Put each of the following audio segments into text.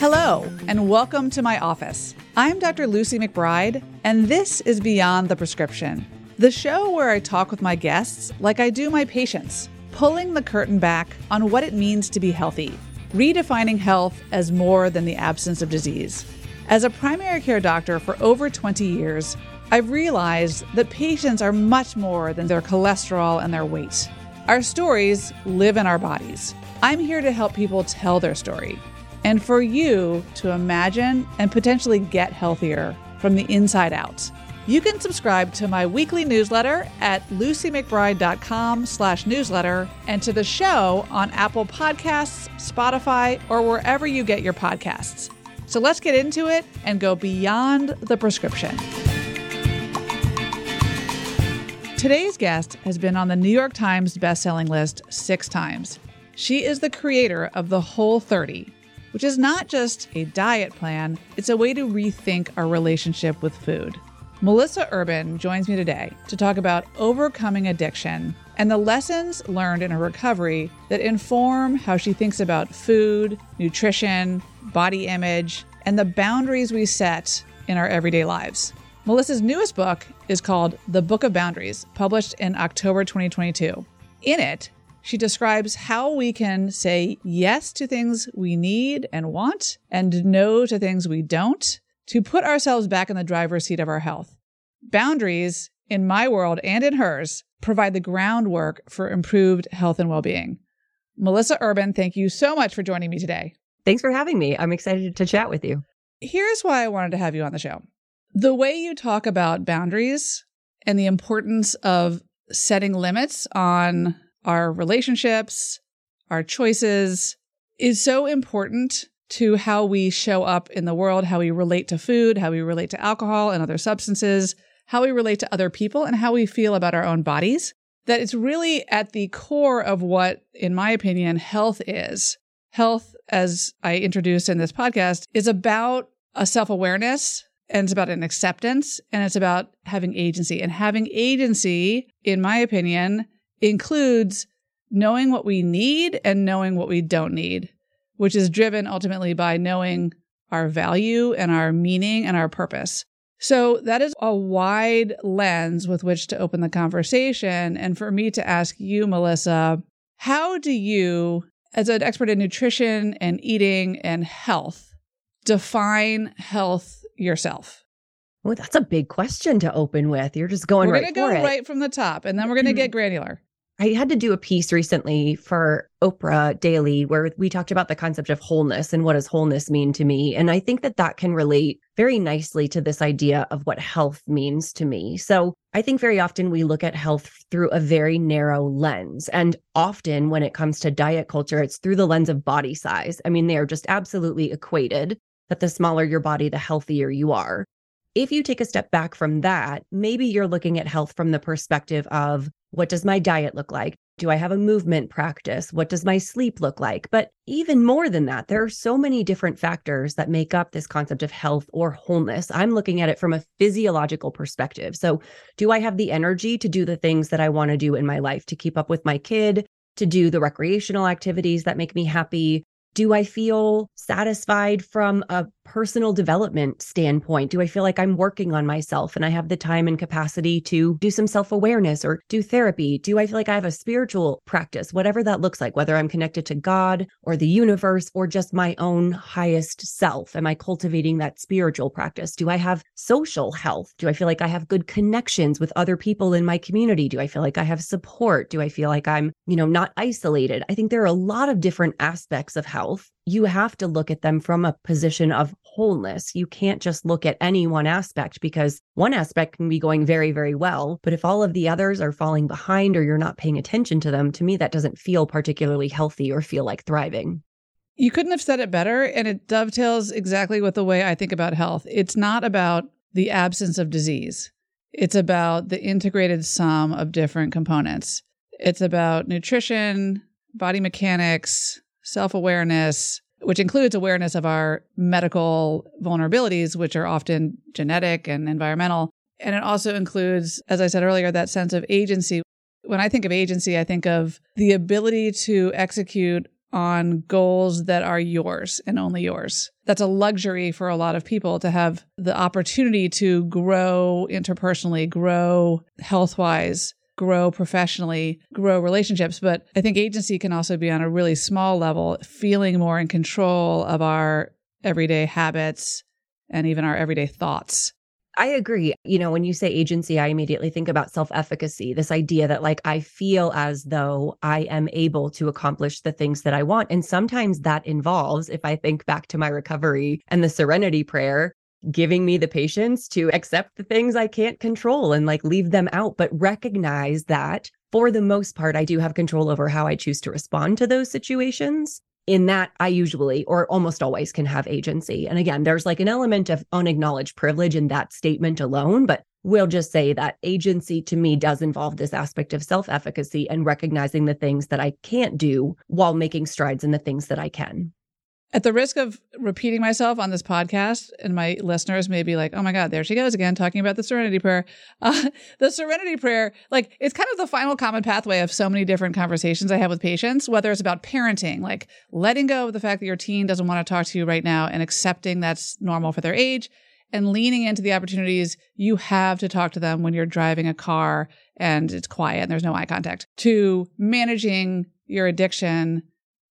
Hello, and welcome to my office. I'm Dr. Lucy McBride, and this is Beyond the Prescription, the show where I talk with my guests like I do my patients, pulling the curtain back on what it means to be healthy, redefining health as more than the absence of disease. As a primary care doctor for over 20 years, I've realized that patients are much more than their cholesterol and their weight. Our stories live in our bodies. I'm here to help people tell their story and for you to imagine and potentially get healthier from the inside out. You can subscribe to my weekly newsletter at lucymcbride.com slash newsletter and to the show on Apple Podcasts, Spotify, or wherever you get your podcasts. So let's get into it and go beyond the prescription. Today's guest has been on the New York Times bestselling list six times. She is the creator of the Whole 30, which is not just a diet plan, it's a way to rethink our relationship with food. Melissa Urban joins me today to talk about overcoming addiction and the lessons learned in her recovery that inform how she thinks about food, nutrition, body image, and the boundaries we set in our everyday lives. Melissa's newest book is called The Book of Boundaries, published in October 2022. In it, she describes how we can say yes to things we need and want and no to things we don't to put ourselves back in the driver's seat of our health. Boundaries, in my world and in hers, provide the groundwork for improved health and well being. Melissa Urban, thank you so much for joining me today. Thanks for having me. I'm excited to chat with you. Here's why I wanted to have you on the show. The way you talk about boundaries and the importance of setting limits on our relationships, our choices is so important to how we show up in the world, how we relate to food, how we relate to alcohol and other substances, how we relate to other people, and how we feel about our own bodies. That it's really at the core of what, in my opinion, health is. Health, as I introduced in this podcast, is about a self awareness and it's about an acceptance and it's about having agency. And having agency, in my opinion, includes knowing what we need and knowing what we don't need, which is driven ultimately by knowing our value and our meaning and our purpose. So that is a wide lens with which to open the conversation. And for me to ask you, Melissa, how do you, as an expert in nutrition and eating and health, define health yourself? Well, that's a big question to open with. You're just going we're right gonna go right from the top, and then we're gonna mm-hmm. get granular. I had to do a piece recently for Oprah Daily where we talked about the concept of wholeness and what does wholeness mean to me. And I think that that can relate very nicely to this idea of what health means to me. So I think very often we look at health through a very narrow lens. And often when it comes to diet culture, it's through the lens of body size. I mean, they are just absolutely equated that the smaller your body, the healthier you are. If you take a step back from that, maybe you're looking at health from the perspective of what does my diet look like? Do I have a movement practice? What does my sleep look like? But even more than that, there are so many different factors that make up this concept of health or wholeness. I'm looking at it from a physiological perspective. So, do I have the energy to do the things that I want to do in my life, to keep up with my kid, to do the recreational activities that make me happy? Do I feel satisfied from a personal development standpoint? Do I feel like I'm working on myself and I have the time and capacity to do some self awareness or do therapy? Do I feel like I have a spiritual practice, whatever that looks like, whether I'm connected to God or the universe or just my own highest self? Am I cultivating that spiritual practice? Do I have social health? Do I feel like I have good connections with other people in my community? Do I feel like I have support? Do I feel like I'm, you know, not isolated? I think there are a lot of different aspects of health you have to look at them from a position of wholeness. You can't just look at any one aspect because one aspect can be going very, very well. But if all of the others are falling behind or you're not paying attention to them, to me, that doesn't feel particularly healthy or feel like thriving. You couldn't have said it better. And it dovetails exactly with the way I think about health. It's not about the absence of disease, it's about the integrated sum of different components. It's about nutrition, body mechanics, self awareness, which includes awareness of our medical vulnerabilities, which are often genetic and environmental. And it also includes, as I said earlier, that sense of agency. When I think of agency, I think of the ability to execute on goals that are yours and only yours. That's a luxury for a lot of people to have the opportunity to grow interpersonally, grow health wise, grow professionally, grow relationships. But I think agency can also be on a really small level, feeling more in control of our everyday habits and even our everyday thoughts. I agree. You know, when you say agency, I immediately think about self efficacy, this idea that like I feel as though I am able to accomplish the things that I want. And sometimes that involves, if I think back to my recovery and the serenity prayer, giving me the patience to accept the things I can't control and like leave them out, but recognize that for the most part, I do have control over how I choose to respond to those situations in that I usually or almost always can have agency. And again, there's like an element of unacknowledged privilege in that statement alone, but we'll just say that agency to me does involve this aspect of self efficacy and recognizing the things that I can't do while making strides in the things that I can. At the risk of repeating myself on this podcast, and my listeners may be like, oh my God, there she goes again, talking about the serenity prayer. Uh, the serenity prayer, like, it's kind of the final common pathway of so many different conversations I have with patients, whether it's about parenting, like letting go of the fact that your teen doesn't want to talk to you right now and accepting that's normal for their age, and leaning into the opportunities you have to talk to them when you're driving a car and it's quiet and there's no eye contact, to managing your addiction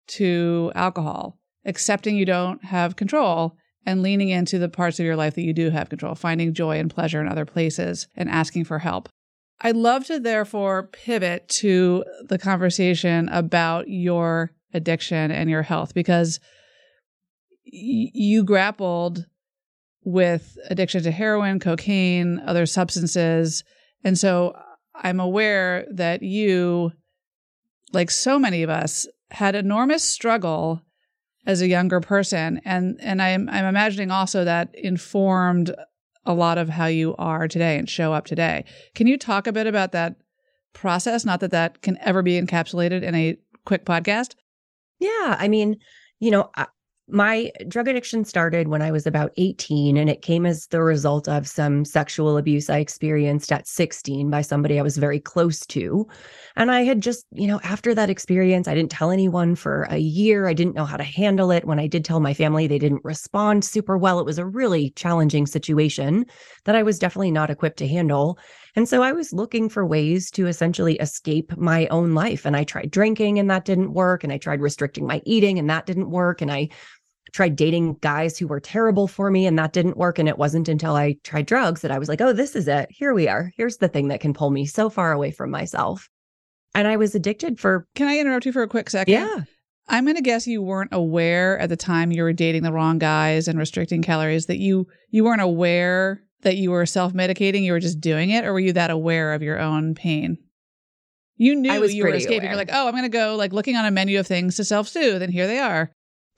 to alcohol accepting you don't have control and leaning into the parts of your life that you do have control, finding joy and pleasure in other places and asking for help. I'd love to therefore pivot to the conversation about your addiction and your health because y- you grappled with addiction to heroin, cocaine, other substances. And so I'm aware that you, like so many of us, had enormous struggle as a younger person and and I'm I'm imagining also that informed a lot of how you are today and show up today. Can you talk a bit about that process? Not that that can ever be encapsulated in a quick podcast. Yeah, I mean, you know, my drug addiction started when I was about 18, and it came as the result of some sexual abuse I experienced at 16 by somebody I was very close to. And I had just, you know, after that experience, I didn't tell anyone for a year. I didn't know how to handle it. When I did tell my family, they didn't respond super well. It was a really challenging situation that I was definitely not equipped to handle. And so I was looking for ways to essentially escape my own life. And I tried drinking and that didn't work. And I tried restricting my eating and that didn't work. And I tried dating guys who were terrible for me and that didn't work. And it wasn't until I tried drugs that I was like, oh, this is it. Here we are. Here's the thing that can pull me so far away from myself. And I was addicted for. Can I interrupt you for a quick second? Yeah. I'm going to guess you weren't aware at the time you were dating the wrong guys and restricting calories that you you weren't aware that you were self-medicating, you were just doing it or were you that aware of your own pain? You knew you were escaping. Aware. You're like, "Oh, I'm going to go like looking on a menu of things to self-soothe and here they are."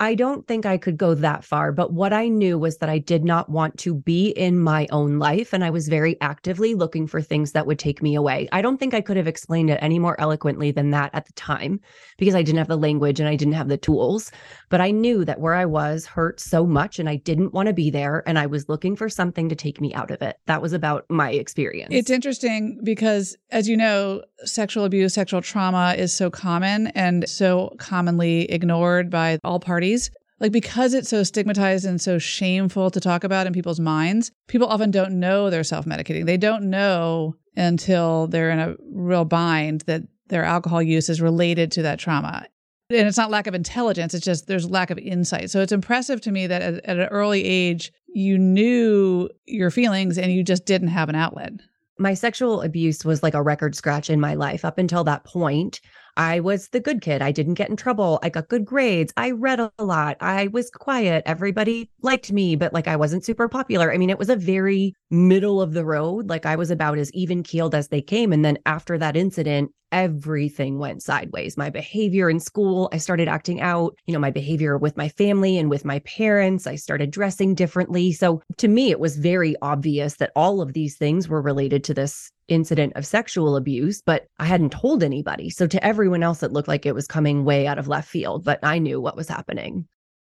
I don't think I could go that far, but what I knew was that I did not want to be in my own life. And I was very actively looking for things that would take me away. I don't think I could have explained it any more eloquently than that at the time because I didn't have the language and I didn't have the tools. But I knew that where I was hurt so much and I didn't want to be there. And I was looking for something to take me out of it. That was about my experience. It's interesting because, as you know, sexual abuse, sexual trauma is so common and so commonly ignored by all parties like because it's so stigmatized and so shameful to talk about in people's minds, people often don't know they're self medicating. They don't know until they're in a real bind that their alcohol use is related to that trauma. And it's not lack of intelligence, it's just there's lack of insight. So it's impressive to me that at, at an early age, you knew your feelings and you just didn't have an outlet. My sexual abuse was like a record scratch in my life up until that point. I was the good kid. I didn't get in trouble. I got good grades. I read a lot. I was quiet. Everybody liked me, but like I wasn't super popular. I mean, it was a very middle of the road. Like I was about as even keeled as they came. And then after that incident, everything went sideways. My behavior in school, I started acting out, you know, my behavior with my family and with my parents. I started dressing differently. So to me, it was very obvious that all of these things were related to this incident of sexual abuse, but I hadn't told anybody. So to everyone else, it looked like it was coming way out of left field, but I knew what was happening.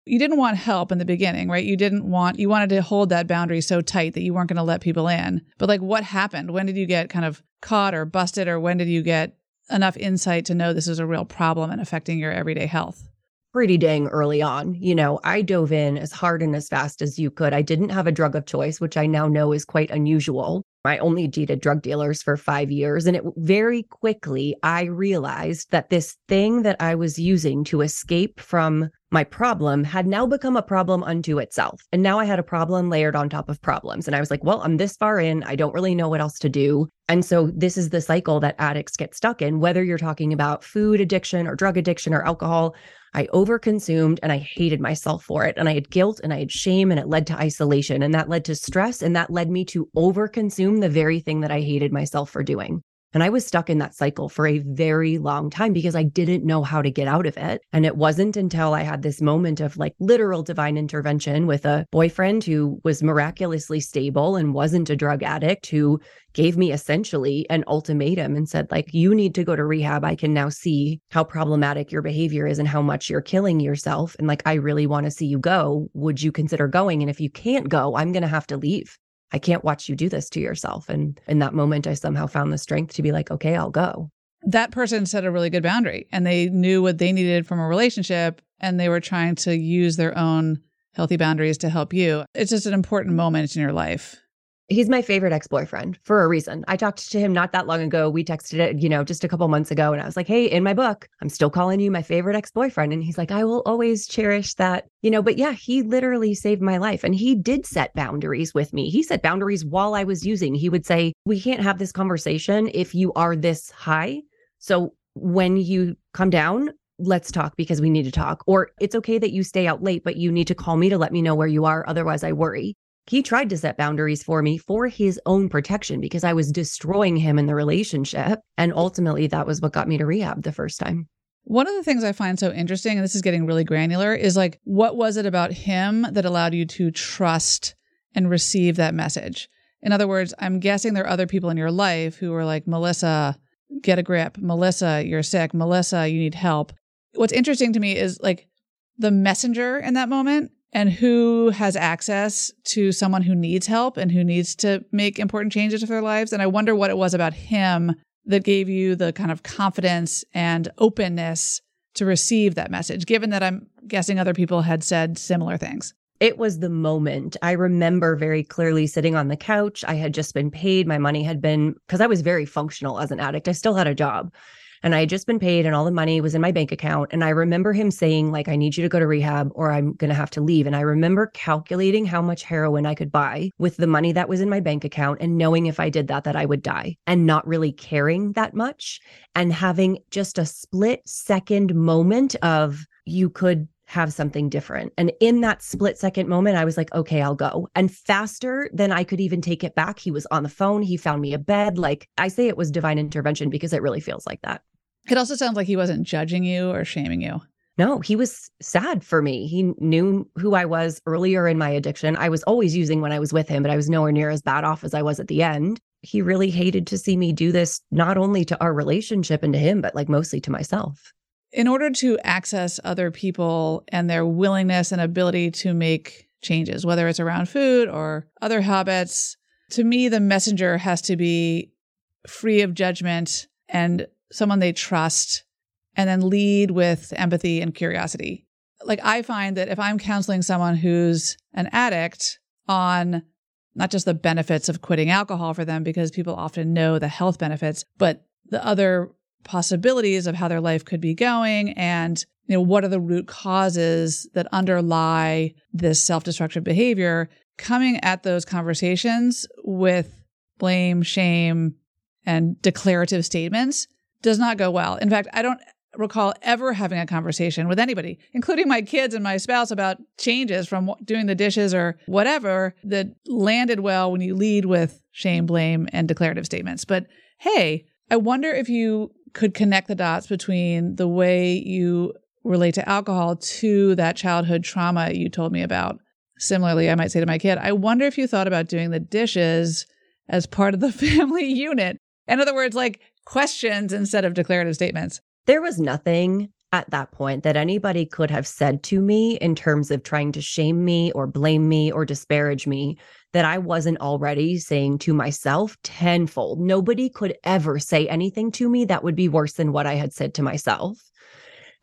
You didn't want help in the beginning, right? You didn't want, you wanted to hold that boundary so tight that you weren't going to let people in. But like, what happened? When did you get kind of caught or busted, or when did you get enough insight to know this is a real problem and affecting your everyday health? pretty dang early on. You know, I dove in as hard and as fast as you could. I didn't have a drug of choice, which I now know is quite unusual. I only dated drug dealers for five years. And it very quickly, I realized that this thing that I was using to escape from my problem had now become a problem unto itself. And now I had a problem layered on top of problems. And I was like, well, I'm this far in. I don't really know what else to do. And so this is the cycle that addicts get stuck in, whether you're talking about food addiction or drug addiction or alcohol. I overconsumed and I hated myself for it. And I had guilt and I had shame and it led to isolation and that led to stress and that led me to overconsume the very thing that I hated myself for doing. And I was stuck in that cycle for a very long time because I didn't know how to get out of it. And it wasn't until I had this moment of like literal divine intervention with a boyfriend who was miraculously stable and wasn't a drug addict who gave me essentially an ultimatum and said like you need to go to rehab. I can now see how problematic your behavior is and how much you're killing yourself. And like i really want to see you go. Would you consider going? And if you can't go i'm going to have to leave I can't watch you do this to yourself. And in that moment, I somehow found the strength to be like, okay, I'll go. That person set a really good boundary and they knew what they needed from a relationship and they were trying to use their own healthy boundaries to help you. It's just an important moment in your life he's my favorite ex-boyfriend for a reason. I talked to him not that long ago. We texted it, you know, just a couple months ago and I was like, "Hey, in my book, I'm still calling you my favorite ex-boyfriend." And he's like, "I will always cherish that." You know, but yeah, he literally saved my life and he did set boundaries with me. He set boundaries while I was using. He would say, "We can't have this conversation if you are this high." So when you come down, let's talk because we need to talk. Or it's okay that you stay out late, but you need to call me to let me know where you are. Otherwise, I worry he tried to set boundaries for me for his own protection because I was destroying him in the relationship. And ultimately, that was what got me to rehab the first time. One of the things I find so interesting, and this is getting really granular, is like, what was it about him that allowed you to trust and receive that message? In other words, I'm guessing there are other people in your life who are like, Melissa, get a grip. Melissa, you're sick. Melissa, you need help. What's interesting to me is like the messenger in that moment and who has access to someone who needs help and who needs to make important changes to their lives. And I wonder what it was about him that gave you the kind of confidence and openness to receive that message, given that I'm guessing other people had said similar things. It was the moment. I remember very clearly sitting on the couch. I had just been paid. My money had been, because I was very functional as an addict, I still had a job and I had just been paid and all the money was in my bank account. And I remember him saying, like, I need you to go to rehab or I'm going to have to leave. And I remember calculating how much heroin I could buy with the money that was in my bank account and knowing if I did that, that I would die and not really caring that much and having just a split second moment of you could have something different. And in that split second moment, I was like, okay, I'll go. And faster than I could even take it back, he was on the phone. He found me a bed. Like I say, it was divine intervention because it really feels like that. It also sounds like he wasn't judging you or shaming you. No, he was sad for me. He knew who I was earlier in my addiction. I was always using when I was with him, but I was nowhere near as bad off as I was at the end. He really hated to see me do this, not only to our relationship and to him, but like mostly to myself in order to access other people and their willingness and ability to make changes, whether it's around food or other habits, to me, the messenger has to be free of judgment and someone they trust, and then lead with empathy and curiosity. Like, I find that if I'm counseling someone who's an addict on not just the benefits of quitting alcohol for them, because people often know the health benefits, but the other possibilities of how their life could be going and you know what are the root causes that underlie this self-destructive behavior coming at those conversations with blame shame and declarative statements does not go well in fact i don't recall ever having a conversation with anybody including my kids and my spouse about changes from doing the dishes or whatever that landed well when you lead with shame blame and declarative statements but hey I wonder if you could connect the dots between the way you relate to alcohol to that childhood trauma you told me about. Similarly, I might say to my kid, I wonder if you thought about doing the dishes as part of the family unit. In other words, like questions instead of declarative statements. There was nothing at that point that anybody could have said to me in terms of trying to shame me or blame me or disparage me that I wasn't already saying to myself tenfold. Nobody could ever say anything to me that would be worse than what I had said to myself.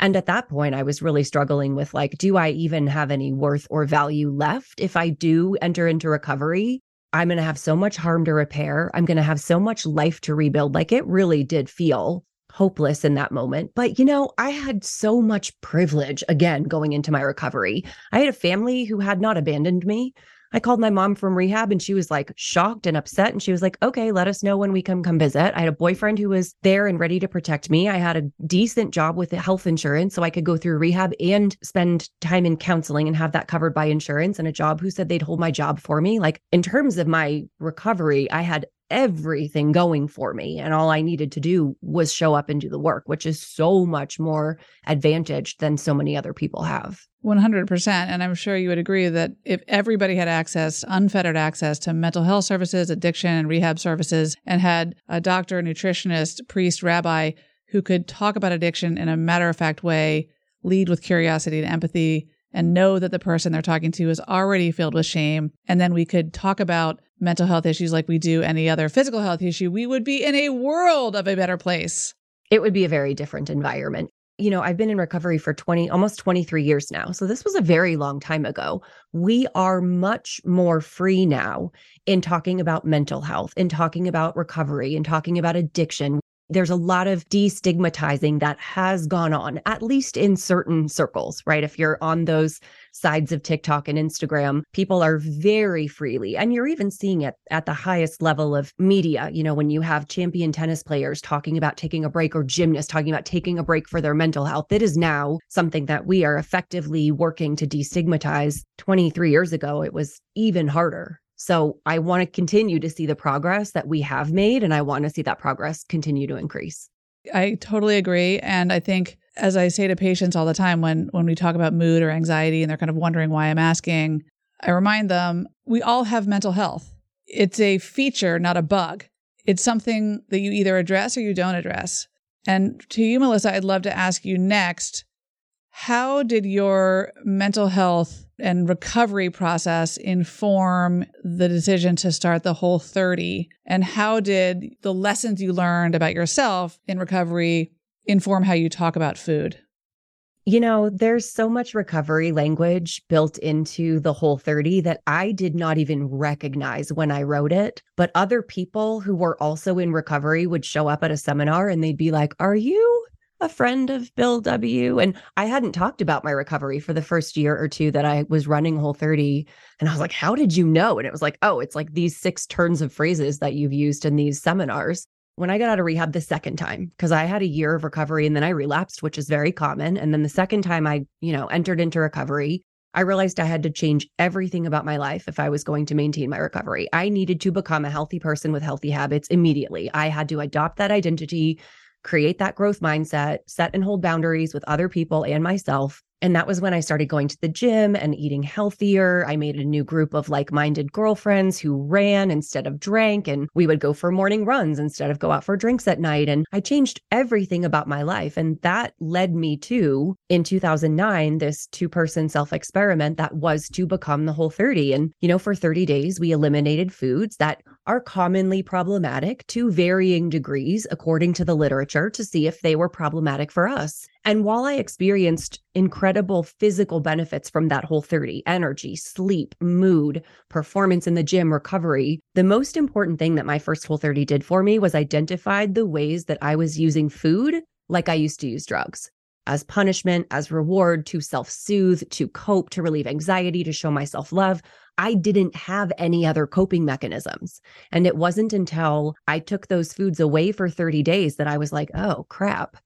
And at that point, I was really struggling with like, do I even have any worth or value left if I do enter into recovery? I'm going to have so much harm to repair. I'm going to have so much life to rebuild. Like it really did feel hopeless in that moment. But, you know, I had so much privilege again going into my recovery. I had a family who had not abandoned me. I called my mom from rehab and she was like shocked and upset. And she was like, okay, let us know when we come come visit. I had a boyfriend who was there and ready to protect me. I had a decent job with health insurance so I could go through rehab and spend time in counseling and have that covered by insurance and a job who said they'd hold my job for me. Like in terms of my recovery, I had everything going for me. And all I needed to do was show up and do the work, which is so much more advantage than so many other people have. 100%. And I'm sure you would agree that if everybody had access, unfettered access to mental health services, addiction, and rehab services, and had a doctor, nutritionist, priest, rabbi who could talk about addiction in a matter of fact way, lead with curiosity and empathy, and know that the person they're talking to is already filled with shame. And then we could talk about mental health issues like we do any other physical health issue. We would be in a world of a better place. It would be a very different environment. You know, I've been in recovery for 20, almost 23 years now. So this was a very long time ago. We are much more free now in talking about mental health, in talking about recovery, in talking about addiction there's a lot of destigmatizing that has gone on, at least in certain circles, right? If you're on those sides of TikTok and Instagram, people are very freely, and you're even seeing it at the highest level of media. You know, when you have champion tennis players talking about taking a break or gymnasts talking about taking a break for their mental health, it is now something that we are effectively working to destigmatize. 23 years ago, it was even harder so I want to continue to see the progress that we have made, and I want to see that progress continue to increase. I totally agree. And I think, as I say to patients all the time when, when we talk about mood or anxiety and they're kind of wondering why I'm asking, I remind them we all have mental health. It's a feature, not a bug. It's something that you either address or you don't address. And to you, Melissa, I'd love to ask you next how did your mental health and recovery process inform the decision to start the whole 30? And how did the lessons you learned about yourself in recovery inform how you talk about food? You know, there's so much recovery language built into the whole 30 that I did not even recognize when I wrote it. But other people who were also in recovery would show up at a seminar and they'd be like, Are you a friend of Bill W. And I hadn't talked about my recovery for the first year or two that I was running Whole 30. And I was like, How did you know? And it was like, Oh, it's like these six turns of phrases that you've used in these seminars. When I got out of rehab the second time, because I had a year of recovery and then I relapsed, which is very common. And then the second time I, you know, entered into recovery, I realized I had to change everything about my life if I was going to maintain my recovery. I needed to become a healthy person with healthy habits immediately. I had to adopt that identity create that growth mindset, set and hold boundaries with other people and myself, and that was when I started going to the gym and eating healthier. I made a new group of like minded girlfriends who ran instead of drank. And we would go for morning runs instead of go out for drinks at night. And I changed everything about my life. And that led me to, in 2009, this two person self experiment that was to become the whole 30. And, you know, for 30 days, we eliminated foods that are commonly problematic to varying degrees according to the literature to see if they were problematic for us. And while I experienced incredible physical benefits from that whole 30 energy, sleep, mood, performance in the gym, recovery the most important thing that my first whole 30 did for me was identified the ways that I was using food like I used to use drugs as punishment, as reward, to self soothe, to cope, to relieve anxiety, to show myself love. I didn't have any other coping mechanisms. And it wasn't until I took those foods away for 30 days that I was like, oh crap,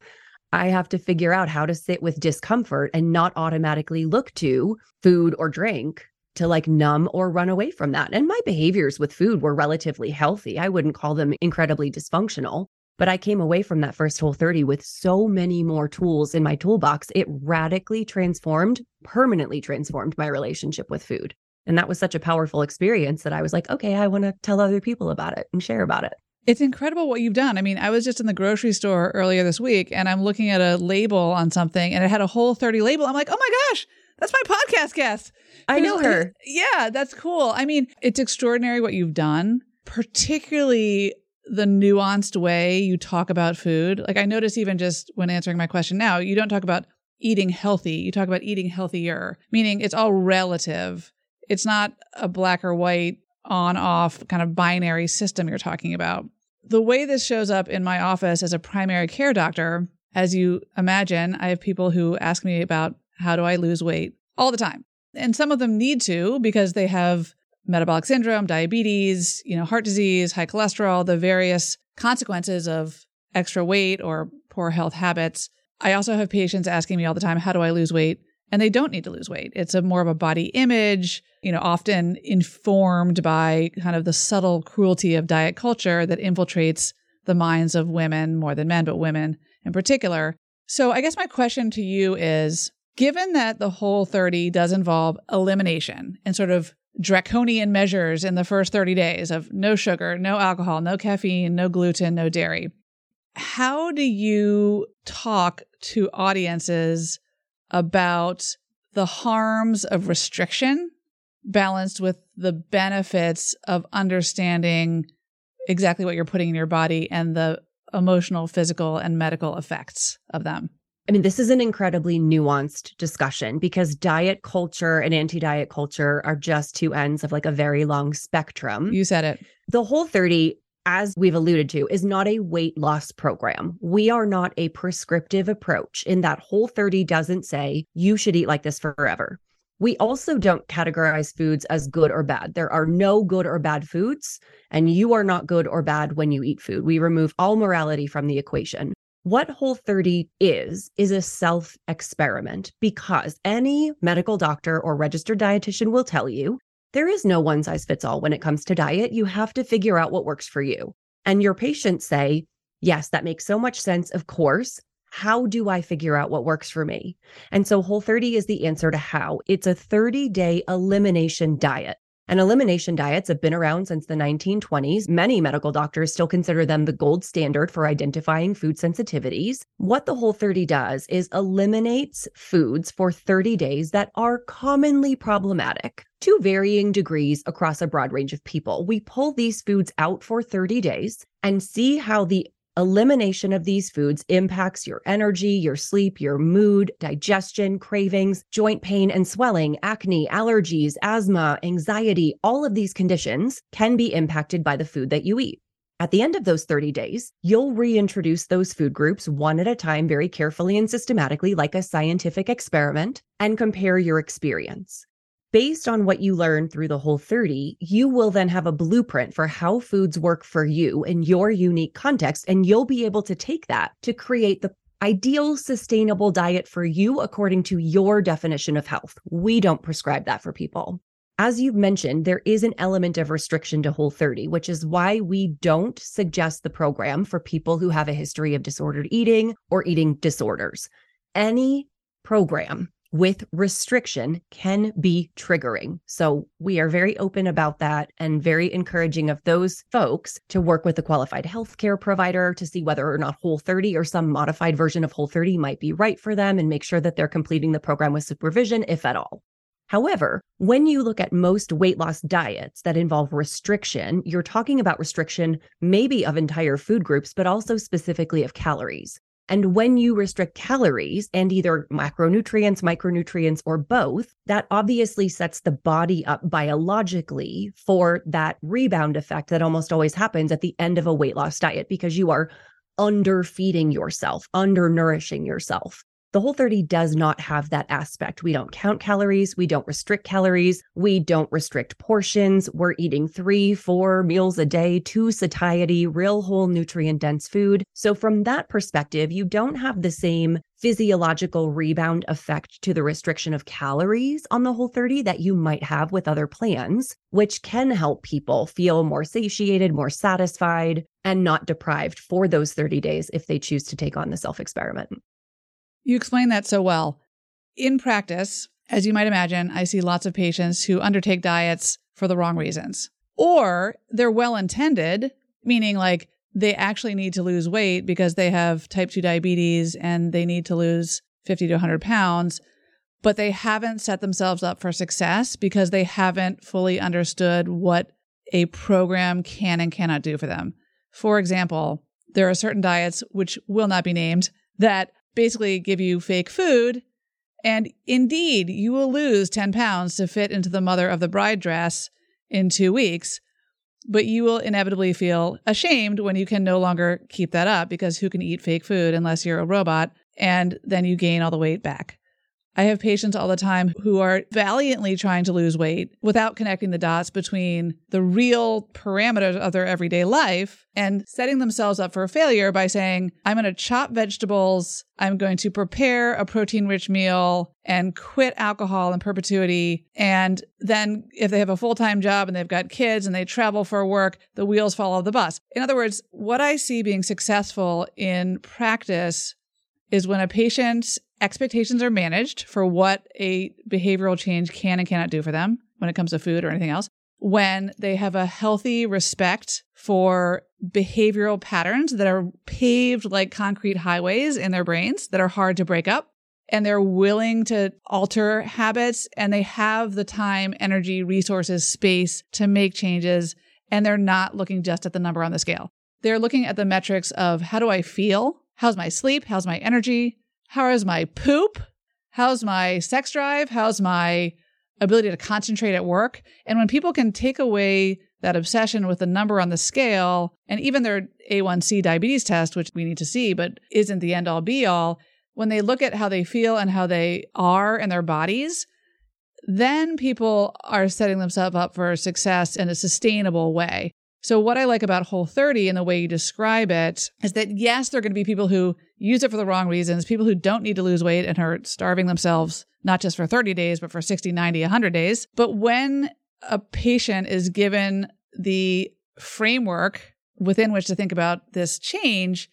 I have to figure out how to sit with discomfort and not automatically look to food or drink to like numb or run away from that. And my behaviors with food were relatively healthy. I wouldn't call them incredibly dysfunctional, but I came away from that first whole 30 with so many more tools in my toolbox. It radically transformed, permanently transformed my relationship with food. And that was such a powerful experience that I was like, okay, I want to tell other people about it and share about it. It's incredible what you've done. I mean, I was just in the grocery store earlier this week and I'm looking at a label on something and it had a whole 30 label. I'm like, oh my gosh, that's my podcast guest. I know her. Yeah, that's cool. I mean, it's extraordinary what you've done, particularly the nuanced way you talk about food. Like I notice even just when answering my question now, you don't talk about eating healthy. You talk about eating healthier, meaning it's all relative. It's not a black or white, on off kind of binary system you're talking about. The way this shows up in my office as a primary care doctor, as you imagine, I have people who ask me about how do I lose weight all the time. And some of them need to because they have metabolic syndrome, diabetes, you know, heart disease, high cholesterol, the various consequences of extra weight or poor health habits. I also have patients asking me all the time, how do I lose weight? And they don't need to lose weight. It's a more of a body image, you know, often informed by kind of the subtle cruelty of diet culture that infiltrates the minds of women more than men, but women in particular. So I guess my question to you is given that the whole 30 does involve elimination and sort of draconian measures in the first 30 days of no sugar, no alcohol, no caffeine, no gluten, no dairy, how do you talk to audiences about the harms of restriction balanced with the benefits of understanding exactly what you're putting in your body and the emotional, physical, and medical effects of them? I mean, this is an incredibly nuanced discussion because diet culture and anti diet culture are just two ends of like a very long spectrum. You said it. The whole 30 as we've alluded to, is not a weight loss program. We are not a prescriptive approach in that Whole 30 doesn't say you should eat like this forever. We also don't categorize foods as good or bad. There are no good or bad foods, and you are not good or bad when you eat food. We remove all morality from the equation. What Whole 30 is, is a self experiment because any medical doctor or registered dietitian will tell you there is no one size fits all when it comes to diet. You have to figure out what works for you. And your patients say, Yes, that makes so much sense. Of course. How do I figure out what works for me? And so Whole 30 is the answer to how. It's a 30 day elimination diet. And elimination diets have been around since the 1920s. Many medical doctors still consider them the gold standard for identifying food sensitivities. What the Whole 30 does is eliminates foods for 30 days that are commonly problematic to varying degrees across a broad range of people. We pull these foods out for 30 days and see how the Elimination of these foods impacts your energy, your sleep, your mood, digestion, cravings, joint pain and swelling, acne, allergies, asthma, anxiety. All of these conditions can be impacted by the food that you eat. At the end of those 30 days, you'll reintroduce those food groups one at a time, very carefully and systematically, like a scientific experiment, and compare your experience based on what you learn through the whole 30, you will then have a blueprint for how foods work for you in your unique context. And you'll be able to take that to create the ideal sustainable diet for you according to your definition of health. We don't prescribe that for people. As you've mentioned, there is an element of restriction to Whole 30, which is why we don't suggest the program for people who have a history of disordered eating or eating disorders. Any program with restriction can be triggering. So we are very open about that and very encouraging of those folks to work with a qualified healthcare provider to see whether or not Whole 30 or some modified version of Whole 30 might be right for them and make sure that they're completing the program with supervision, if at all. However, when you look at most weight loss diets that involve restriction, you're talking about restriction maybe of entire food groups, but also specifically of calories. And when you restrict calories and either macronutrients, micronutrients, or both, that obviously sets the body up biologically for that rebound effect that almost always happens at the end of a weight loss diet because you are underfeeding yourself, undernourishing yourself. The Whole 30 does not have that aspect. We don't count calories. We don't restrict calories. We don't restrict portions. We're eating three, four meals a day, to satiety, real whole nutrient dense food. So, from that perspective, you don't have the same physiological rebound effect to the restriction of calories on the Whole 30 that you might have with other plans, which can help people feel more satiated, more satisfied, and not deprived for those 30 days if they choose to take on the self experiment. You explain that so well. In practice, as you might imagine, I see lots of patients who undertake diets for the wrong reasons. Or they're well intended, meaning like they actually need to lose weight because they have type 2 diabetes and they need to lose 50 to 100 pounds, but they haven't set themselves up for success because they haven't fully understood what a program can and cannot do for them. For example, there are certain diets, which will not be named, that basically give you fake food And indeed, you will lose 10 pounds to fit into the mother of the bride dress in two weeks, but you will inevitably feel ashamed when you can no longer keep that up because who can eat fake food unless you're a robot? And then you gain all the weight back. I have patients all the time who are valiantly trying to lose weight without connecting the dots between the real parameters of their everyday life and setting themselves up for failure by saying, I'm going to chop vegetables. I'm going to prepare a protein rich meal and quit alcohol in perpetuity. And then if they have a full time job and they've got kids and they travel for work, the wheels fall off the bus. In other words, what I see being successful in practice is when a patient expectations are managed for what a behavioral change can and cannot do for them when it comes to food or anything else. When they have a healthy respect for behavioral patterns that are paved like concrete highways in their brains that are hard to break up. And they're willing to alter habits and they have the time, energy, resources, space to make changes. And they're not looking just at the number on the scale. They're looking at the metrics of how do I feel? How's my sleep? How's my energy? How is my poop? How's my sex drive? How's my ability to concentrate at work? And when people can take away that obsession with the number on the scale and even their A1C diabetes test, which we need to see, but isn't the end all be all, when they look at how they feel and how they are in their bodies, then people are setting themselves up for success in a sustainable way. So, what I like about Whole 30 and the way you describe it is that, yes, there are going to be people who use it for the wrong reasons, people who don't need to lose weight and are starving themselves, not just for 30 days, but for 60, 90, 100 days. But when a patient is given the framework within which to think about this change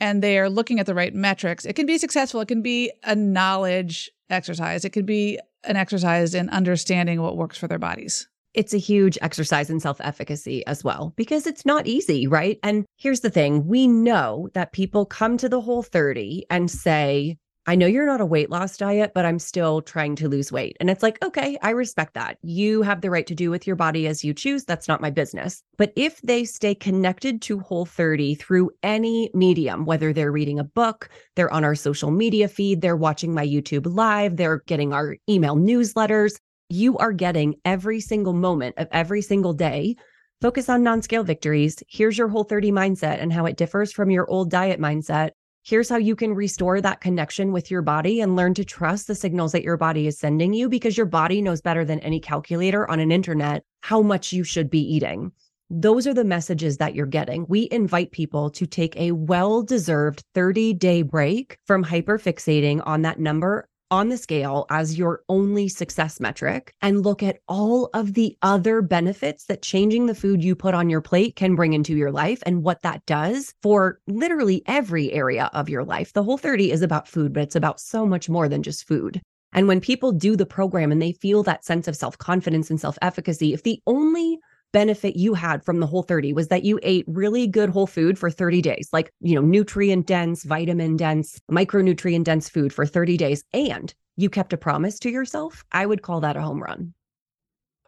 and they are looking at the right metrics, it can be successful. It can be a knowledge exercise, it can be an exercise in understanding what works for their bodies it's a huge exercise in self efficacy as well because it's not easy, right? And here's the thing we know that people come to the whole 30 and say, I know you're not a weight loss diet, but I'm still trying to lose weight. And it's like, okay, I respect that. You have the right to do with your body as you choose. That's not my business. But if they stay connected to Whole 30 through any medium, whether they're reading a book, they're on our social media feed, they're watching my YouTube live, they're getting our email newsletters, you are getting every single moment of every single day. Focus on non scale victories. Here's your whole 30 mindset and how it differs from your old diet mindset. Here's how you can restore that connection with your body and learn to trust the signals that your body is sending you because your body knows better than any calculator on an internet how much you should be eating. Those are the messages that you're getting. We invite people to take a well deserved 30 day break from hyperfixating on that number on the scale as your only success metric and look at all of the other benefits that changing the food you put on your plate can bring into your life and what that does for literally every area of your life. The whole 30 is about food, but it's about so much more than just food. And when people do the program and they feel that sense of self confidence and self efficacy, if the only benefit you had from the whole 30 was that you ate really good whole food for 30 days, like, you know, nutrient dense, vitamin dense, micronutrient dense food for 30 days, and you kept a promise to yourself, I would call that a home run.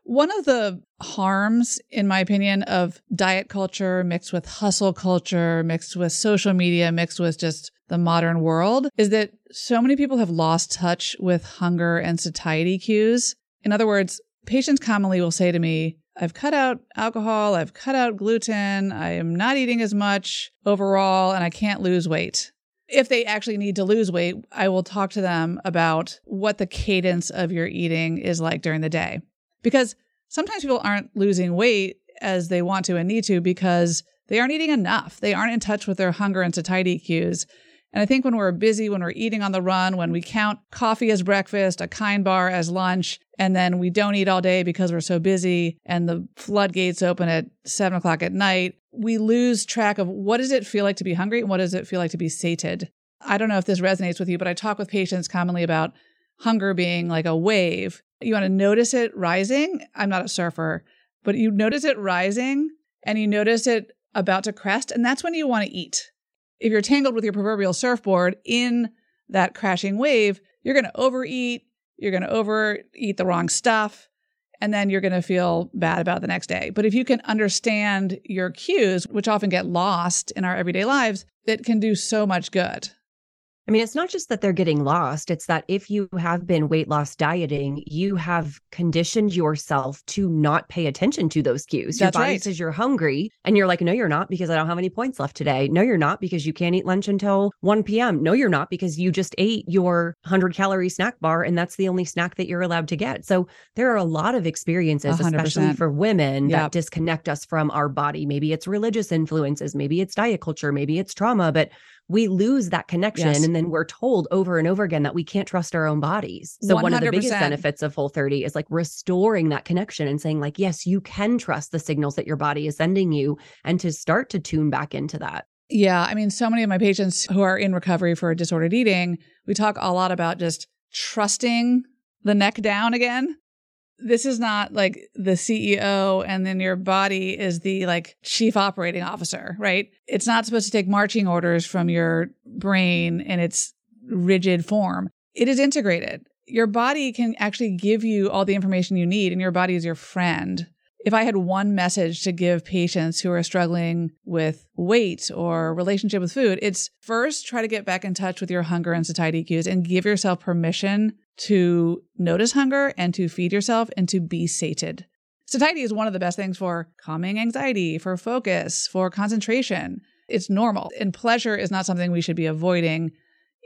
One of the harms, in my opinion, of diet culture mixed with hustle culture, mixed with social media, mixed with just the modern world is that so many people have lost touch with hunger and satiety cues. In other words, patients commonly will say to me, I've cut out alcohol, I've cut out gluten, I am not eating as much overall, and I can't lose weight. If they actually need to lose weight, I will talk to them about what the cadence of your eating is like during the day. Because sometimes people aren't losing weight as they want to and need to because they aren't eating enough. They aren't in touch with their hunger and satiety cues. And I think when we're busy, when we're eating on the run, when we count coffee as breakfast, a kind bar as lunch, and then we don't eat all day because we're so busy and the floodgates open at seven o'clock at night, we lose track of what does it feel like to be hungry and what does it feel like to be sated. I don't know if this resonates with you, but I talk with patients commonly about hunger being like a wave. You want to notice it rising. I'm not a surfer, but you notice it rising and you notice it about to crest, and that's when you want to eat if you're tangled with your proverbial surfboard in that crashing wave, you're going to overeat, you're going to overeat the wrong stuff, and then you're going to feel bad about the next day. But if you can understand your cues, which often get lost in our everyday lives, it can do so much good. I mean, it's not just that they're getting lost, it's that if you have been weight loss dieting, you have conditioned yourself to not pay attention to those cues. That's Your body right. says you're hungry, and you're like, no, you're not because I don't have any points left today. No, you're not because you can't eat lunch until 1 p.m. No, you're not because you just ate your 100 calorie snack bar and that's the only snack that you're allowed to get. So there are a lot of experiences, A hundred especially for women, Yep. that disconnect us from our body. Maybe it's religious influences, maybe it's diet culture, maybe it's trauma, but we lose that connection Yes. and then we're told over and over again that we can't trust our own bodies. So one of the biggest benefits of Whole 30 is like restoring that connection and saying like yes, you can trust the signals that your body is sending you and to start to tune back into that. Yeah. I mean, so many of my patients who are in recovery for a disordered eating, we talk a lot about just trusting the neck down again. This is not like the CEO and then your body is the like chief operating officer, right? It's not supposed to take marching orders from your brain in its rigid form. It is integrated. Your body can actually give you all the information you need and your body is your friend if I had one message to give patients who are struggling with weight or relationship with food, it's first try to get back in touch with your hunger and satiety cues and give yourself permission to notice hunger and to feed yourself and to be sated. Satiety is one of the best things for calming anxiety, for focus, for concentration. It's normal. And pleasure is not something we should be avoiding,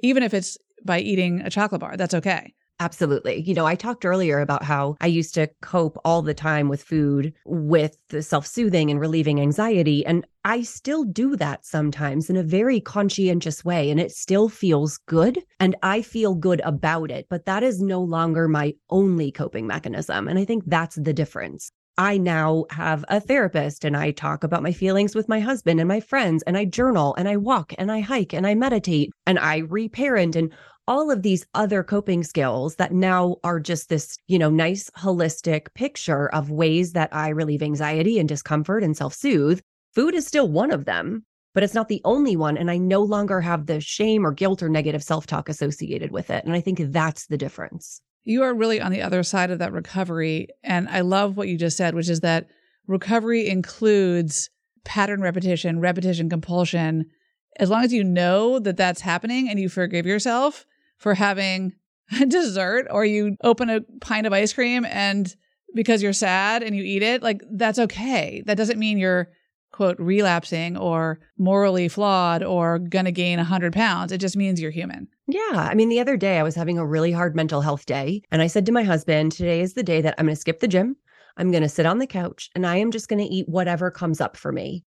even if it's by eating a chocolate bar. That's okay. Absolutely. You know, I talked earlier about how I used to cope all the time with food with the self-soothing and relieving anxiety and I still do that sometimes in a very conscientious way and it still feels good and I feel good about it, but that is no longer my only coping mechanism and I think that's the difference. I now have a therapist and I talk about my feelings with my husband and my friends and I journal and I walk and I hike and I meditate and I reparent and all of these other coping skills that now are just this, you know, nice holistic picture of ways that I relieve anxiety and discomfort and self-soothe. Food is still one of them, but it's not the only one and I no longer have the shame or guilt or negative self-talk associated with it. And I think that's the difference. You are really on the other side of that recovery. And I love what you just said, which is that recovery includes pattern repetition, repetition compulsion. As long as you know that that's happening and you forgive yourself for having dessert or you open a pint of ice cream and because you're sad and you eat it, like that's okay. That doesn't mean you're quote relapsing or morally flawed or gonna gain 100 pounds. It just means you're human. Yeah. I mean, the other day I was having a really hard mental health day. And I said to my husband, today is the day that I'm to skip the gym. I'm to sit on the couch and I am just to eat whatever comes up for me.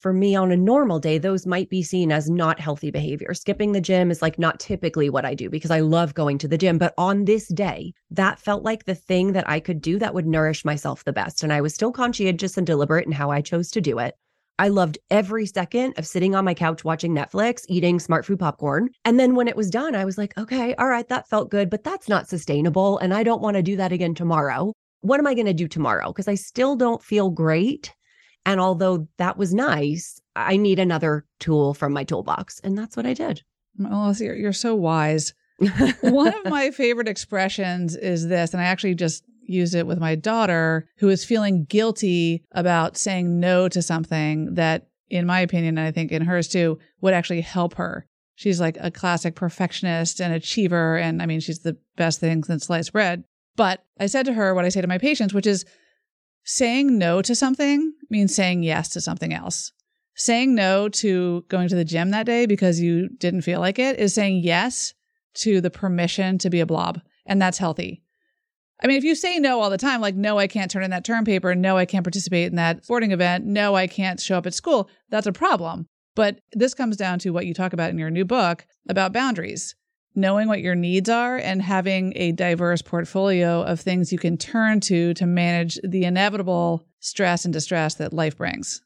For me, on a normal day, those might be seen as not healthy behavior. Skipping the gym is like not typically what I do because I love going to the gym. But on this day, that felt like the thing that I could do that would nourish myself the best. And I was still conscientious and deliberate in how I chose to do it. I loved every second of sitting on my couch watching Netflix, eating Smartfood popcorn. And then when it was done, I was like, okay, all right, that felt good, but that's not sustainable. And I don't want to do that again tomorrow. What am I going to do tomorrow? Because I still don't feel great. And although that was nice, I need another tool from my toolbox. And that's what I did. Melissa, oh, you're, you're so wise. One of my favorite expressions is this, and I actually just used it with my daughter who is feeling guilty about saying no to something that, in my opinion, and I think in hers too, would actually help her. She's like a classic perfectionist and achiever. And I mean, she's the best thing since sliced bread. But I said to her what I say to my patients, which is saying no to something means saying yes to something else. Saying no to going to the gym that day because you didn't feel like it is saying yes to the permission to be a blob. And that's healthy. I mean, if you say no all the time, like, no, I can't turn in that term paper, no, I can't participate in that sporting event, no, I can't show up at school, that's a problem. But this comes down to what you talk about in your new book about boundaries, knowing what your needs are and having a diverse portfolio of things you can turn to to manage the inevitable stress and distress that life brings.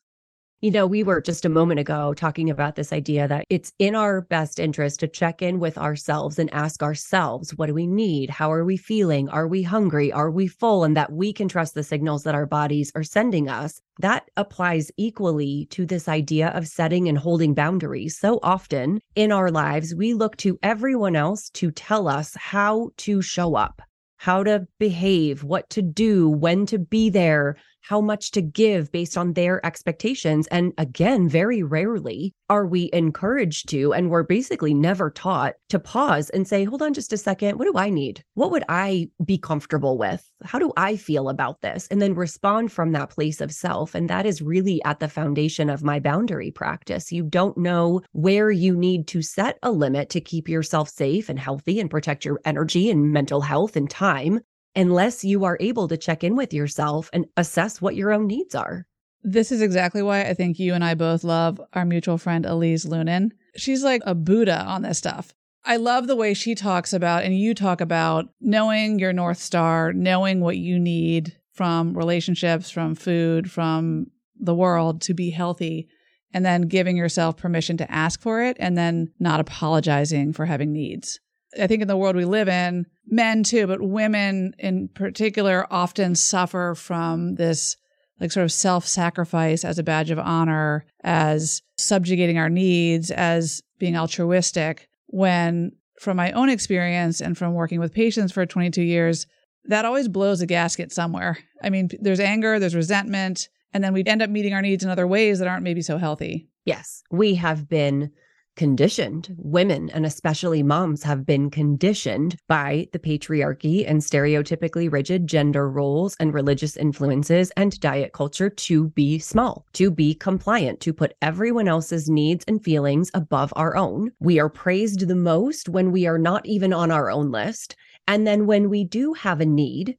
You know, we were just a moment ago talking about this idea that it's in our best interest to check in with ourselves and ask ourselves, what do we need? How are we feeling? Are we hungry? Are we full? And that we can trust the signals that our bodies are sending us. That applies equally to this idea of setting and holding boundaries. So often in our lives, we look to everyone else to tell us how to show up how to behave, what to do, when to be there, how much to give based on their expectations. And again, very rarely are we encouraged to, and we're basically never taught to pause and say, hold on just a second. What do I need? What would I be comfortable with? How do I feel about this? And then respond from that place of self. And that is really at the foundation of my boundary practice. You don't know where you need to set a limit to keep yourself safe and healthy and protect your energy and mental health and time unless you are able to check in with yourself and assess what your own needs are. This is exactly why I think you and I both love our mutual friend Elise Loehnen. She's like a Buddha on this stuff. I love the way she talks about and you talk about knowing your North Star, knowing what you need from relationships, from food, from the world to be healthy, and then giving yourself permission to ask for it and then not apologizing for having needs. I think in the world we live in, men too, but women in particular often suffer from this like sort of self sacrifice as a badge of honor, as subjugating our needs, as being altruistic. When, from my own experience and from working with patients for 22 years, that always blows a gasket somewhere. I mean, there's anger, there's resentment, and then we end up meeting our needs in other ways that aren't maybe so healthy. Yes, we have been conditioned. Women and especially moms have been conditioned by the patriarchy and stereotypically rigid gender roles and religious influences and diet culture to be small, to be compliant, to put everyone else's needs and feelings above our own. We are praised the most when we are not even on our own list. And then when we do have a need,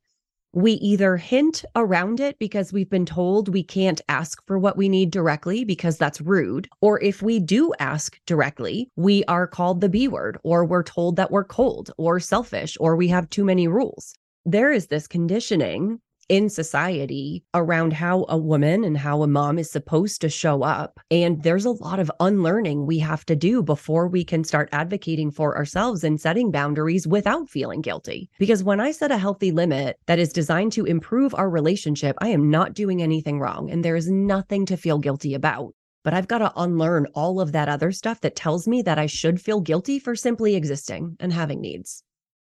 we either hint around it because we've been told we can't ask for what we need directly because that's rude. Or if we do ask directly, we are called the B word, or we're told that we're cold or selfish, or we have too many rules. There is this conditioning in society around how a woman and how a mom is supposed to show up. And there's a lot of unlearning we have to do before we can start advocating for ourselves and setting boundaries without feeling guilty. Because when I set a healthy limit that is designed to improve our relationship, I am not doing anything wrong and there is nothing to feel guilty about. But I've got to unlearn all of that other stuff that tells me that I should feel guilty for simply existing and having needs.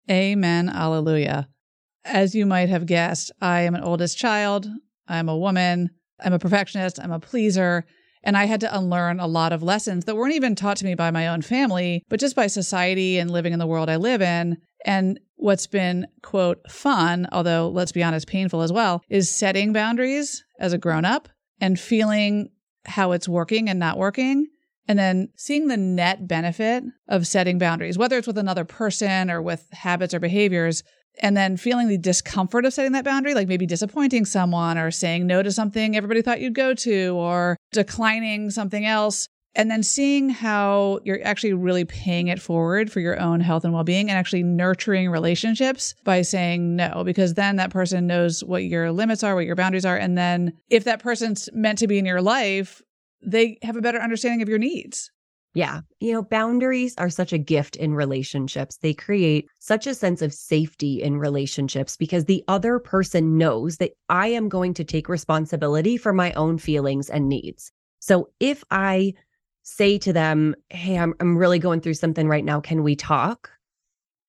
Amen. Alleluia. As you might have guessed, I am an oldest child. I'm a woman. I'm a perfectionist. I'm a pleaser. And I had to unlearn a lot of lessons that weren't even taught to me by my own family, but just by society and living in the world I live in. And what's been, quote, fun, although let's be honest, painful as well, is setting boundaries as a grown up and feeling how it's working and not working. And then seeing the net benefit of setting boundaries, whether it's with another person or with habits or behaviors, and then feeling the discomfort of setting that boundary, like maybe disappointing someone or saying no to something everybody thought you'd go to or declining something else. And then seeing how you're actually really paying it forward for your own health and well being and actually nurturing relationships by saying no, because then that person knows what your limits are, what your boundaries are. And then if that person's meant to be in your life, they have a better understanding of your needs. Yeah. You know, boundaries are such a gift in relationships. They create such a sense of safety in relationships because the other person knows that I am going to take responsibility for my own feelings and needs. So if I say to them, Hey, I'm, I'm really going through something right now. Can we talk?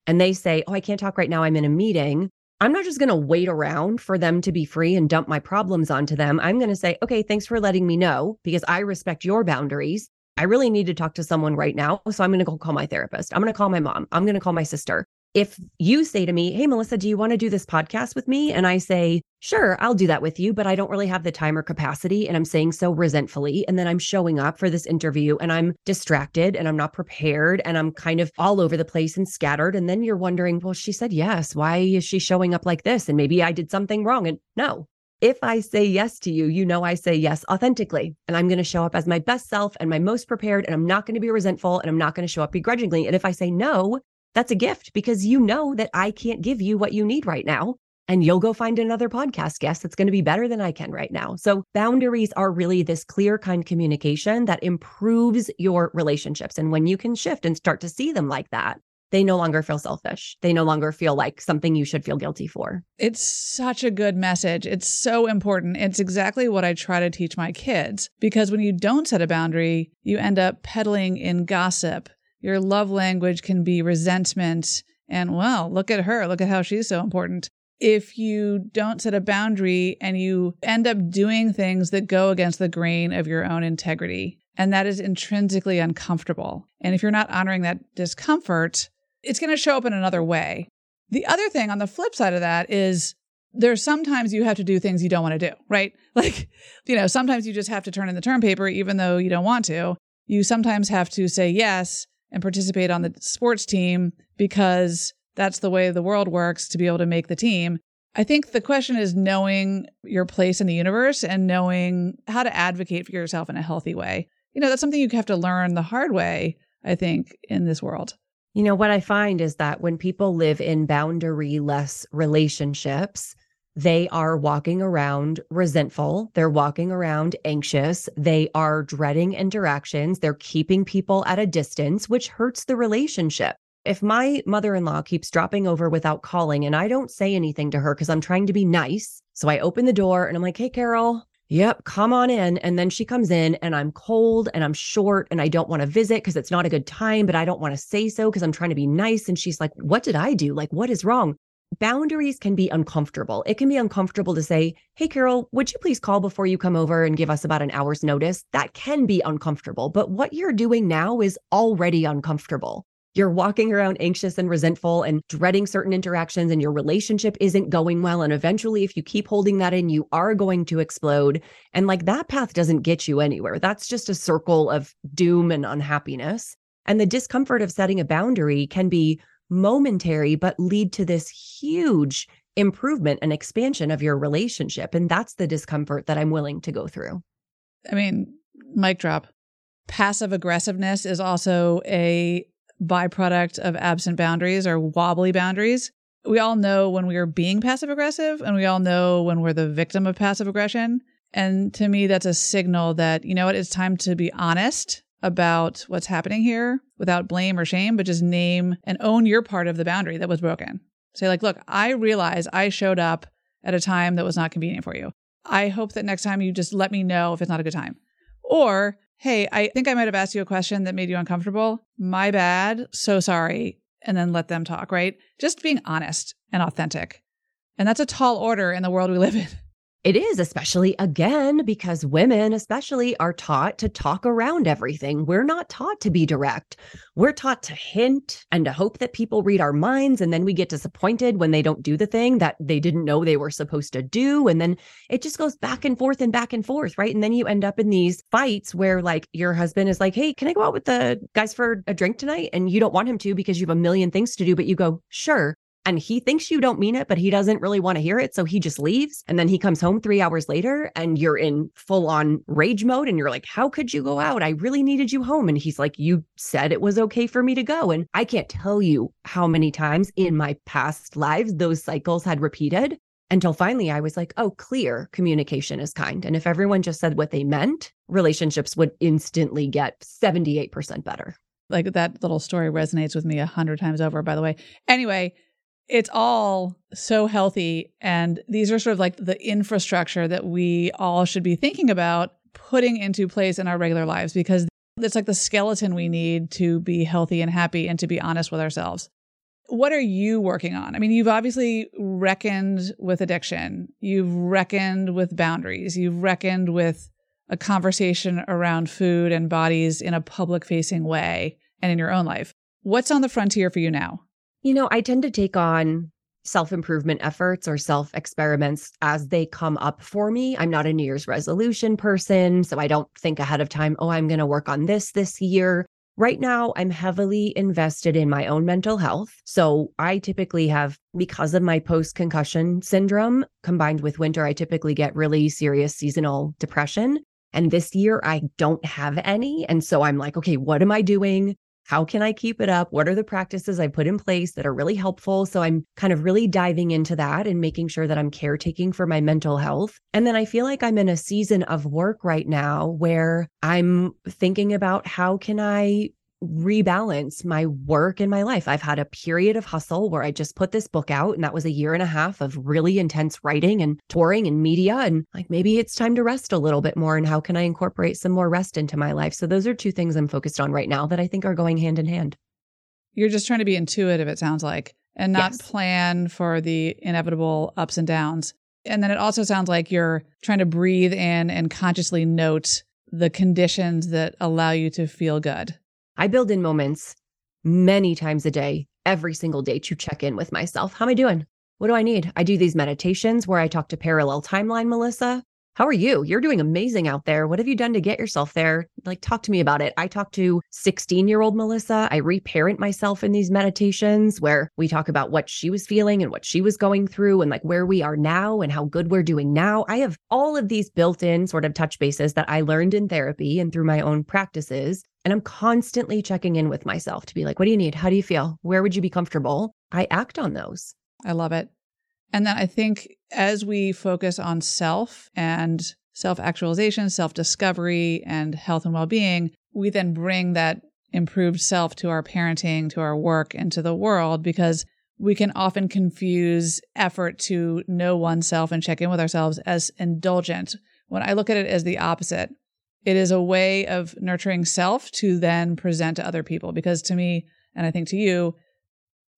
And they say, Oh, I can't talk right now. I'm in a meeting. I'm not just going to wait around for them to be free and dump my problems onto them. I'm going to say, okay, thanks for letting me know because I respect your boundaries. I really need to talk to someone right now. So I'm going to go call my therapist. I'm going to call my mom. I'm going to call my sister. If you say to me, Hey, Melissa, do you want to do this podcast with me? And I say, Sure, I'll do that with you, but I don't really have the time or capacity. And I'm saying so resentfully. And then I'm showing up for this interview and I'm distracted and I'm not prepared and I'm kind of all over the place and scattered. And then you're wondering, Well, she said yes. Why is she showing up like this? And maybe I did something wrong. And no, if I say yes to you, you know I say yes authentically. And I'm going to show up as my best self and my most prepared. And I'm not going to be resentful and I'm not going to show up begrudgingly. And if I say no, that's a gift because you know that I can't give you what you need right now. And you'll go find another podcast guest that's going to be better than I can right now. So, boundaries are really this clear, kind communication that improves your relationships. And when you can shift and start to see them like that, they no longer feel selfish. They no longer feel like something you should feel guilty for. It's such a good message. It's so important. It's exactly what I try to teach my kids because when you don't set a boundary, you end up peddling in gossip. Your love language can be resentment and, well, look at her. Look at how she's so important. if you don't set a boundary and you end up doing things that go against the grain of your own integrity. And that is intrinsically uncomfortable. And if you're not honoring that discomfort, it's going to show up in another way. The other thing on the flip side of that is there's sometimes you have to do things you don't want to do, right? Like, you know, sometimes you just have to turn in the term paper even though you don't want to. You sometimes have to say yes and participate on the sports team because that's the way the world works to be able to make the team. I think the question is knowing your place in the universe and knowing how to advocate for yourself in a healthy way. You know, that's something you have to learn the hard way, I think, in this world. You know, what I find is that when people live in boundary less relationships, they are walking around resentful. They're walking around anxious. They are dreading interactions. They're keeping people at a distance, which hurts the relationship if my mother in law keeps dropping over without calling and I don't say anything to her because I'm trying to be nice, so I open the door and I'm like, hey, Carol, Yep, come on in. And then she comes in and I'm cold and I'm short and I don't want to visit because it's not a good time, but I don't want to say so because I'm trying to be nice. And she's like, What did I do? Like, what is wrong? Boundaries can be uncomfortable. It can be uncomfortable to say, Hey, Carol, would you please call before you come over and give us about an hour's notice? That can be uncomfortable. But what you're doing now is already uncomfortable you're walking around anxious and resentful and dreading certain interactions and your relationship isn't going well. And eventually if you keep holding that in you are going to explode. And like that path doesn't get you anywhere. That's just a circle of doom and unhappiness. And the discomfort of setting a boundary can be momentary but lead to this huge improvement and expansion of your relationship. And that's the discomfort that I'm willing to go through. I mean mic drop. Passive aggressiveness is also a byproduct of absent boundaries or wobbly boundaries. We all know when we are being passive aggressive, and we all know when we're the victim of passive aggression. And to me, that's a signal that, you know what, it's time to be honest about what's happening here without blame or shame, but just name and own your part of the boundary that was broken. Say, like, look, I realize I showed up at a time that was not convenient for you. I hope that next time you just let me know if it's not a good time. Or hey, I think I might have asked you a question that made you uncomfortable. My bad. So sorry. And then let them talk, right? Just being honest and authentic. And that's a tall order in the world we live in. It is, especially again, because women, especially, are taught to talk around everything. We're not taught to be direct. We're taught to hint and to hope that people read our minds. And then we get disappointed when they don't do the thing that they didn't know they were supposed to do. And then it just goes back and forth and back and forth, right? And then you end up in these fights where, like, your husband is like, Hey, can I go out with the guys for a drink tonight? And you don't want him to because you have a million things to do, but you go, Sure and he thinks you don't mean it, but he doesn't really want to hear it. So he just leaves. And then he comes home three hours later and you're in full on rage mode. And you're like, How could you go out? I really needed you home. And he's like, You said it was okay for me to go. And I can't tell you how many times in my past lives those cycles had repeated until finally I was like, Oh, clear communication is kind. And if everyone just said what they meant, relationships would instantly get 78% better. Like that little story resonates with me a hundred times over, by the way. Anyway, it's all so healthy. And these are sort of like the infrastructure that we all should be thinking about putting into place in our regular lives because it's like the skeleton we need to be healthy and happy and to be honest with ourselves. What are you working on? I mean, you've obviously reckoned with addiction. You've reckoned with boundaries. You've reckoned with a conversation around food and bodies in a public facing way and in your own life. What's on the frontier for you now? You know, I tend to take on self improvement efforts or self experiments as they come up for me. I'm not a New Year's resolution person, so I don't think ahead of time, oh, I'm going to work on this this year. Right now, I'm heavily invested in my own mental health. So I typically have, because of my post concussion syndrome combined with winter, I typically get really serious seasonal depression. And this year, I don't have any. And so I'm like, okay, what am I doing? How can I keep it up? What are the practices I put in place that are really helpful? So I'm kind of really diving into that and making sure that I'm caretaking for my mental health. And then I feel like I'm in a season of work right now where I'm thinking about how can I rebalance my work and my life. I've had a period of hustle where I just put this book out, and that was a year and a half of really intense writing and touring and media. And like maybe it's time to rest a little bit more. And how can I incorporate some more rest into my life? So those are two things I'm focused on right now that I think are going hand in hand. You're just trying to be intuitive, it sounds like, and not Yes. plan for the inevitable ups and downs. And then it also sounds like you're trying to breathe in and consciously note the conditions that allow you to feel good. I build in moments many times a day, every single day to check in with myself. How am I doing? What do I need? I do these meditations where I talk to parallel timeline, Melissa. How are you? You're doing amazing out there. What have you done to get yourself there? Like, talk to me about it. I talk to 16 year old Melissa. I reparent myself in these meditations where we talk about what she was feeling and what she was going through and like where we are now and how good we're doing now. I have all of these built in sort of touch bases that I learned in therapy and through my own practices. And I'm constantly checking in with myself to be like, what do you need? How do you feel? Where would you be comfortable? I act on those. I love it. And then I think as we focus on self and self actualization, self discovery, and health and well being, we then bring that improved self to our parenting, to our work, and to the world because we can often confuse effort to know oneself and check in with ourselves as indulgent. When I look at it as the opposite, it is a way of nurturing self to then present to other people. Because to me, and I think to you,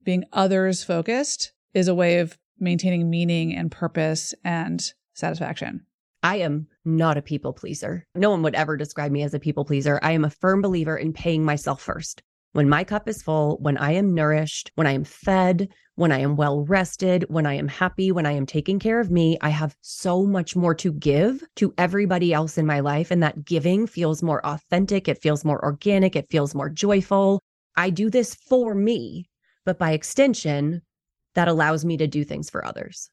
being others focused is a way of maintaining meaning and purpose and satisfaction. I am not a people pleaser. No one would ever describe me as a people pleaser. I am a firm believer in paying myself first. When my cup is full, when I am nourished, when I am fed, when I am well rested, when I am happy, when I am taking care of me, I have so much more to give to everybody else in my life. And that giving feels more authentic. It feels more organic. It feels more joyful. I do this for me, but by extension, that allows me to do things for others.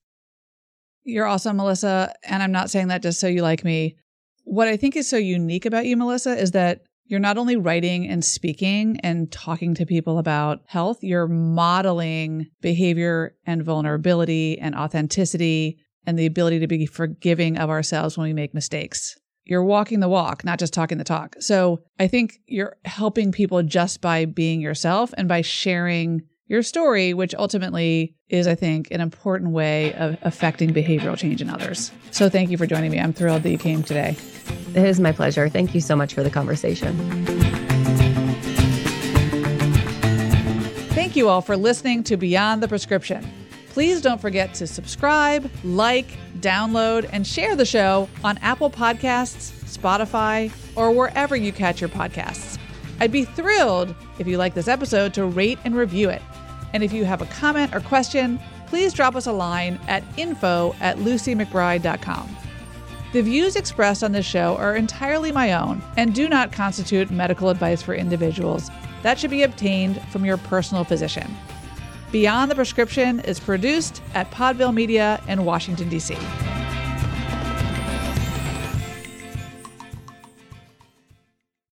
You're awesome, Melissa. And I'm not saying that just so you like me. What I think is so unique about you, Melissa, is that you're not only writing and speaking and talking to people about health, you're modeling behavior and vulnerability and authenticity and the ability to be forgiving of ourselves when we make mistakes. You're walking the walk, not just talking the talk. So I think you're helping people just by being yourself and by sharing your story, which ultimately is, I think, an important way of affecting behavioral change in others. So thank you for joining me. I'm thrilled that you came today. It is my pleasure. Thank you so much for the conversation. Thank you all for listening to Beyond the Prescription. Please don't forget to subscribe, like, download, and share the show on Apple Podcasts, Spotify, or wherever you catch your podcasts. I'd be thrilled if you like this episode to rate and review it. And if you have a comment or question, please drop us a line at info at lucymcbride.com. The views expressed on this show are entirely my own and do not constitute medical advice for individuals. That should be obtained from your personal physician. Beyond the Prescription is produced at Podville Media in Washington, D.C.